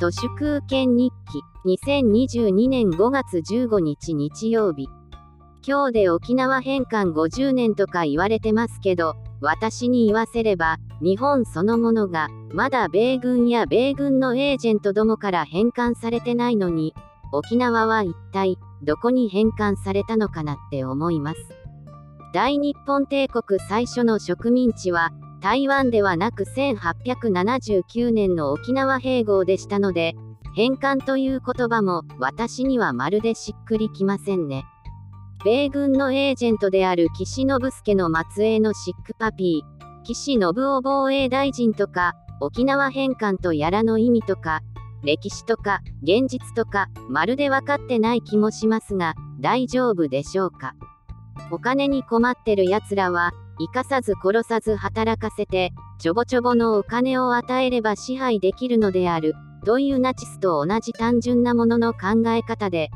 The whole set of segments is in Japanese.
都市空権日記2022年5月15日日曜日。今日で沖縄返還50年とか言われてますけど私に言わせれば日本そのものがまだ米軍や米軍のエージェントどもから返還されてないのに沖縄は一体どこに返還されたのかなって思います。大日本帝国最初の植民地は台湾ではなく1879年の沖縄併合でしたので返還という言葉も私にはまるでしっくりきませんね。米軍のエージェントである岸信介の末裔のシックパピー岸信夫防衛大臣とか沖縄返還とやらの意味とか歴史とか現実とかまるで分かってない気もしますが大丈夫でしょうか。お金に困ってる奴らは生かさず殺さず働かせてちょぼちょぼのお金を与えれば支配できるのであるというナチスと同じ単純なものの考え方で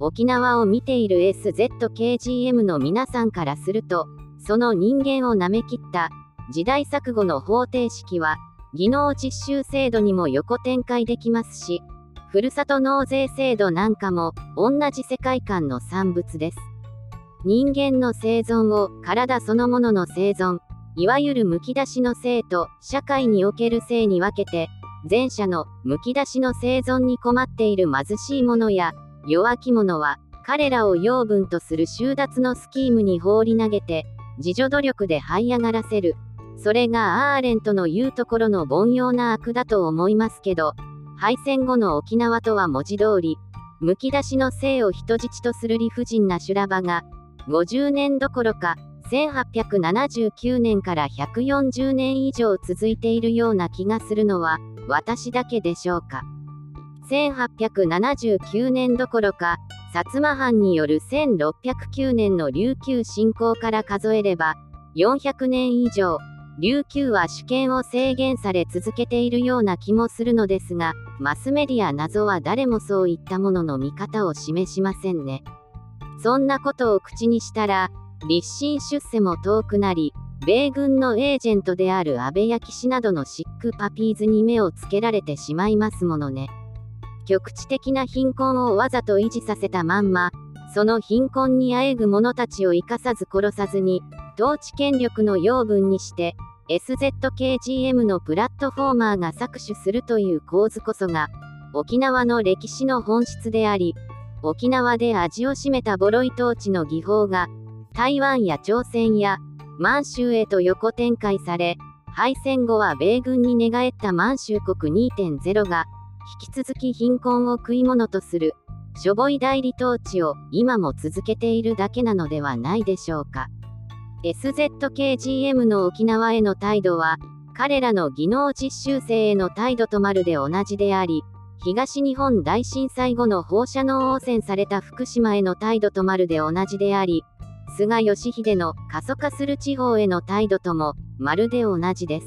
沖縄を見ている SZKGM の皆さんからするとその人間を舐めきった時代錯誤の方程式は技能実習制度にも横展開できますし、ふるさと納税制度なんかも同じ世界観の産物です。人間の生存を体そのものの生存、いわゆるむき出しの性と社会における性に分けて、前者のむき出しの生存に困っている貧しい者や弱き者は彼らを養分とする収奪のスキームに放り投げて自助努力で這い上がらせる。それがアーレントの言うところの凡庸な悪だと思いますけど、敗戦後の沖縄とは文字通り、むき出しの性を人質とする理不尽な修羅場が、50年どころか、1879年から140年以上続いているような気がするのは、私だけでしょうか。1879年どころか、薩摩藩による1609年の琉球侵攻から数えれば、400年以上、琉球は主権を制限され続けているような気もするのですが、マスメディア謎は誰もそういったものの見方を示しませんね。そんなことを口にしたら、立身出世も遠くなり、米軍のエージェントである安倍焼氏などのシックパピーズに目をつけられてしまいますものね。局地的な貧困をわざと維持させたまんま、その貧困にあえぐ者たちを生かさず殺さずに、統治権力の養分にして、SZKGM のプラットフォーマーが搾取するという構図こそが、沖縄の歴史の本質であり、沖縄で味を占めたボロイ統治の技法が、台湾や朝鮮や満州へと横展開され、敗戦後は米軍に寝返った満州国2.0が、引き続き貧困を食い物とする、しょぼい代理統治を今も続けているだけなのではないでしょうか。SZKGM の沖縄への態度は、彼らの技能実習生への態度とまるで同じであり、東日本大震災後の放射能汚染された福島への態度とまるで同じであり、菅義偉の過疎化する地方への態度ともまるで同じです。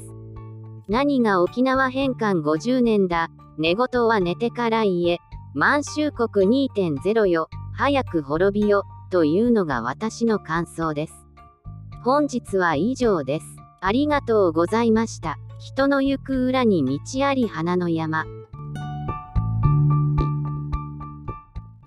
何が沖縄返還50年だ、寝言は寝てから言え、満州国2.0よ、早く滅びよ、というのが私の感想です。本日は以上です。ありがとうございました。人の行く裏に道あり花の山。